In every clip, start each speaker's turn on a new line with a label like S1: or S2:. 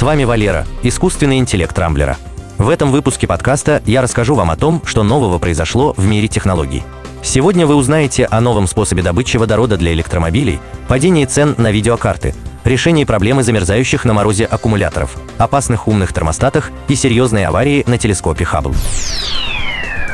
S1: С вами Валера, искусственный интеллект Рамблера. В этом выпуске подкаста я расскажу вам о том, что нового произошло в мире технологий. Сегодня вы узнаете о новом способе добычи водорода для электромобилей, падении цен на видеокарты, решении проблемы замерзающих на морозе аккумуляторов, опасных умных термостатах и серьезной аварии на телескопе Хаббл.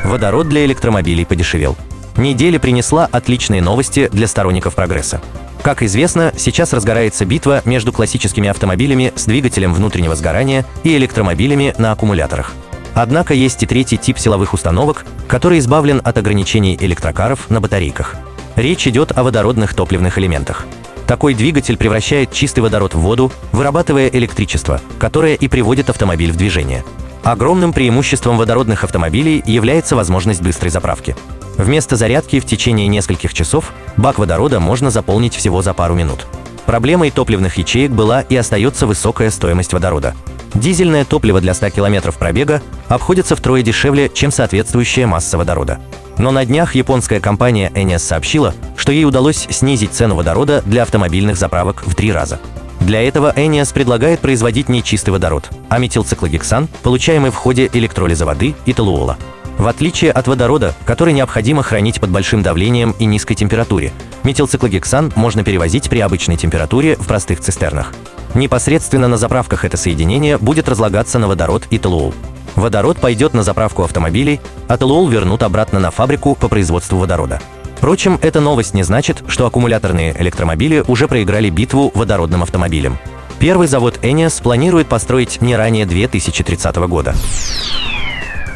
S1: Водород для электромобилей подешевел. Неделя принесла отличные новости для сторонников прогресса. Как известно, сейчас разгорается битва между классическими автомобилями с двигателем внутреннего сгорания и электромобилями на аккумуляторах. Однако есть и третий тип силовых установок, который избавлен от ограничений электрокаров на батарейках. Речь идет о водородных топливных элементах. Такой двигатель превращает чистый водород в воду, вырабатывая электричество, которое и приводит автомобиль в движение. Огромным преимуществом водородных автомобилей является возможность быстрой заправки. Вместо зарядки в течение нескольких часов бак водорода можно заполнить всего за пару минут. Проблемой топливных ячеек была и остается высокая стоимость водорода. Дизельное топливо для 100 км пробега обходится втрое дешевле, чем соответствующая масса водорода. Но на днях японская компания Enias сообщила, что ей удалось снизить цену водорода для автомобильных заправок в три раза. Для этого Enias предлагает производить не чистый водород, а метилциклогексан, получаемый в ходе электролиза воды и толуола. В отличие от водорода, который необходимо хранить под большим давлением и низкой температуре, метилциклогексан можно перевозить при обычной температуре в простых цистернах. Непосредственно на заправках это соединение будет разлагаться на водород и толуол. Водород пойдет на заправку автомобилей, а толуол вернут обратно на фабрику по производству водорода. Впрочем, эта новость не значит, что аккумуляторные электромобили уже проиграли битву водородным автомобилям. Первый завод Enias планирует построить не ранее 2030 года.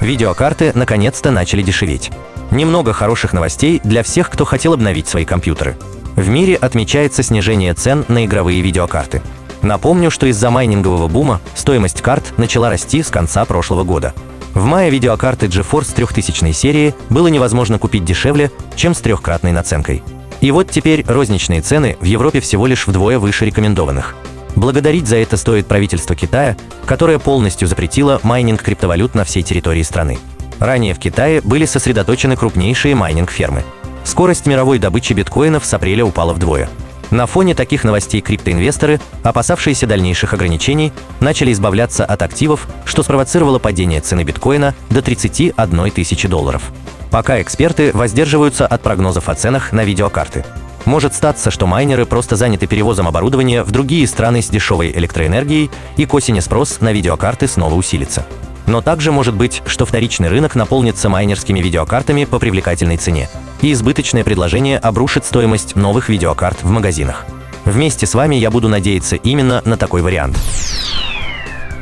S1: Видеокарты наконец-то начали дешеветь. Немного хороших новостей для всех, кто хотел обновить свои компьютеры. В мире отмечается снижение цен на игровые видеокарты. Напомню, что из-за майнингового бума стоимость карт начала расти с конца прошлого года. В мае видеокарты GeForce 3000 серии было невозможно купить дешевле, чем с трехкратной наценкой. И вот теперь розничные цены в Европе всего лишь вдвое выше рекомендованных. Благодарить за это стоит правительство Китая, которое полностью запретило майнинг криптовалют на всей территории страны. Ранее в Китае были сосредоточены крупнейшие майнинг-фермы. Скорость мировой добычи биткоинов с апреля упала вдвое. На фоне таких новостей криптоинвесторы, опасавшиеся дальнейших ограничений, начали избавляться от активов, что спровоцировало падение цены биткоина до 31 тысячи долларов. Пока эксперты воздерживаются от прогнозов о ценах на видеокарты. Может статься, что майнеры просто заняты перевозом оборудования в другие страны с дешевой электроэнергией, и к осени спрос на видеокарты снова усилится. Но также может быть, что вторичный рынок наполнится майнерскими видеокартами по привлекательной цене, и избыточное предложение обрушит стоимость новых видеокарт в магазинах. Вместе с вами я буду надеяться именно на такой вариант.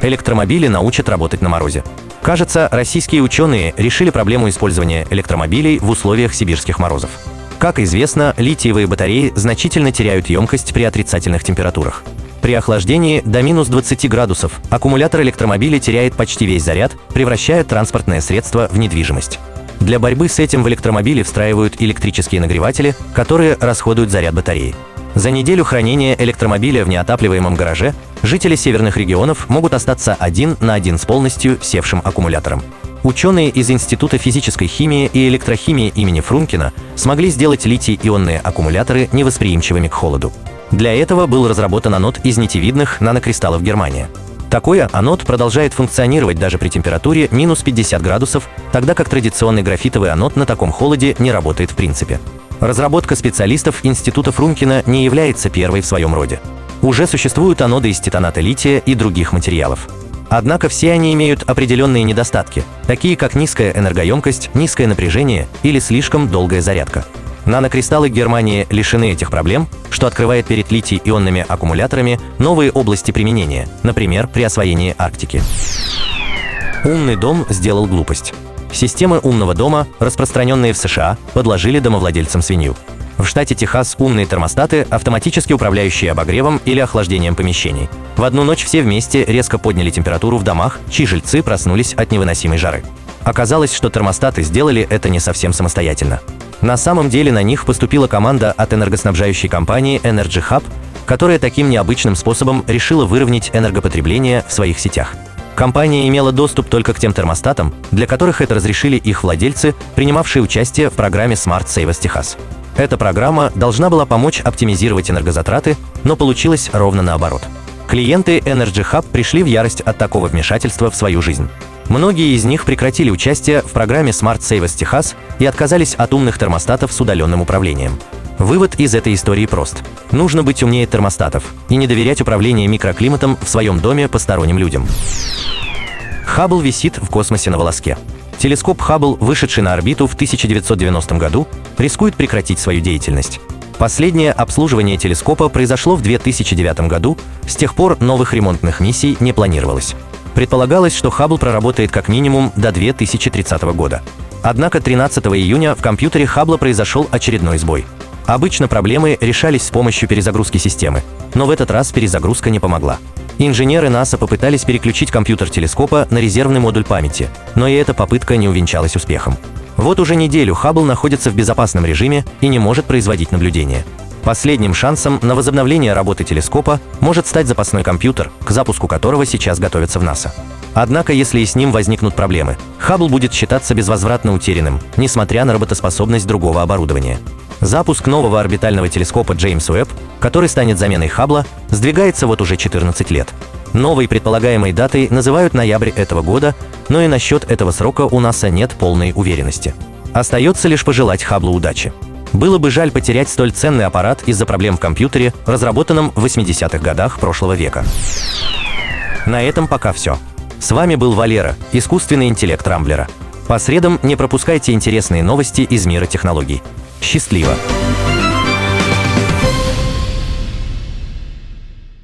S1: Электромобили научат работать на морозе. Кажется, российские ученые решили проблему использования электромобилей в условиях сибирских морозов. Как известно, литиевые батареи значительно теряют емкость при отрицательных температурах. При охлаждении до минус 20 градусов аккумулятор электромобиля теряет почти весь заряд, превращая транспортное средство в недвижимость. Для борьбы с этим в электромобиле встраивают электрические нагреватели, которые расходуют заряд батареи. За неделю хранения электромобиля в неотапливаемом гараже жители северных регионов могут остаться один на один с полностью севшим аккумулятором. Ученые из Института физической химии и электрохимии имени Фрункина смогли сделать литий-ионные аккумуляторы невосприимчивыми к холоду. Для этого был разработан анод из нитевидных нанокристаллов Германия. Такой анод продолжает функционировать даже при температуре минус 50 градусов, тогда как традиционный графитовый анод на таком холоде не работает в принципе. Разработка специалистов Института Фрункина не является первой в своем роде. Уже существуют аноды из титаната лития и других материалов. Однако все они имеют определенные недостатки, такие как низкая энергоемкость, низкое напряжение или слишком долгая зарядка. Нанокристаллы Германии лишены этих проблем, что открывает перед литий-ионными аккумуляторами новые области применения, например, при освоении Арктики. Умный дом сделал глупость. Системы умного дома, распространенные в США, подложили домовладельцам свинью. В штате Техас умные термостаты, автоматически управляющие обогревом или охлаждением помещений. В одну ночь все вместе резко подняли температуру в домах, чьи жильцы проснулись от невыносимой жары. Оказалось, что термостаты сделали это не совсем самостоятельно. На самом деле на них поступила команда от энергоснабжающей компании Energy Hub, которая таким необычным способом решила выровнять энергопотребление в своих сетях. Компания имела доступ только к тем термостатам, для которых это разрешили их владельцы, принимавшие участие в программе Smart Savers Техас. Эта программа должна была помочь оптимизировать энергозатраты, но получилось ровно наоборот. Клиенты Energy Hub пришли в ярость от такого вмешательства в свою жизнь. Многие из них прекратили участие в программе Smart Savers Техас и отказались от умных термостатов с удаленным управлением. Вывод из этой истории прост. Нужно быть умнее термостатов и не доверять управлению микроклиматом в своем доме посторонним людям. Хаббл висит в космосе на волоске. Телескоп Хаббл, вышедший на орбиту в 1990 году, рискует прекратить свою деятельность. Последнее обслуживание телескопа произошло в 2009 году, с тех пор новых ремонтных миссий не планировалось. Предполагалось, что Хаббл проработает как минимум до 2030 года. Однако 13 июня в компьютере Хаббла произошел очередной сбой. Обычно проблемы решались с помощью перезагрузки системы, но в этот раз перезагрузка не помогла. Инженеры НАСА попытались переключить компьютер телескопа на резервный модуль памяти, но и эта попытка не увенчалась успехом. Вот уже неделю Хаббл находится в безопасном режиме и не может производить наблюдения. Последним шансом на возобновление работы телескопа может стать запасной компьютер, к запуску которого сейчас готовятся в НАСА. Однако, если и с ним возникнут проблемы, Хаббл будет считаться безвозвратно утерянным, несмотря на работоспособность другого оборудования. Запуск нового орбитального телескопа Джеймс Уэбб, который станет заменой Хаббла, сдвигается вот уже 14 лет. Новой предполагаемой датой называют ноябрь этого года, но и насчет этого срока у НАСА нет полной уверенности. Остается лишь пожелать Хабблу удачи. Было бы жаль потерять столь ценный аппарат из-за проблем в компьютере, разработанном в 80-х годах прошлого века. На этом пока все. С вами был Валера, искусственный интеллект Рамблера. По средам не пропускайте интересные новости из мира технологий. Счастливо!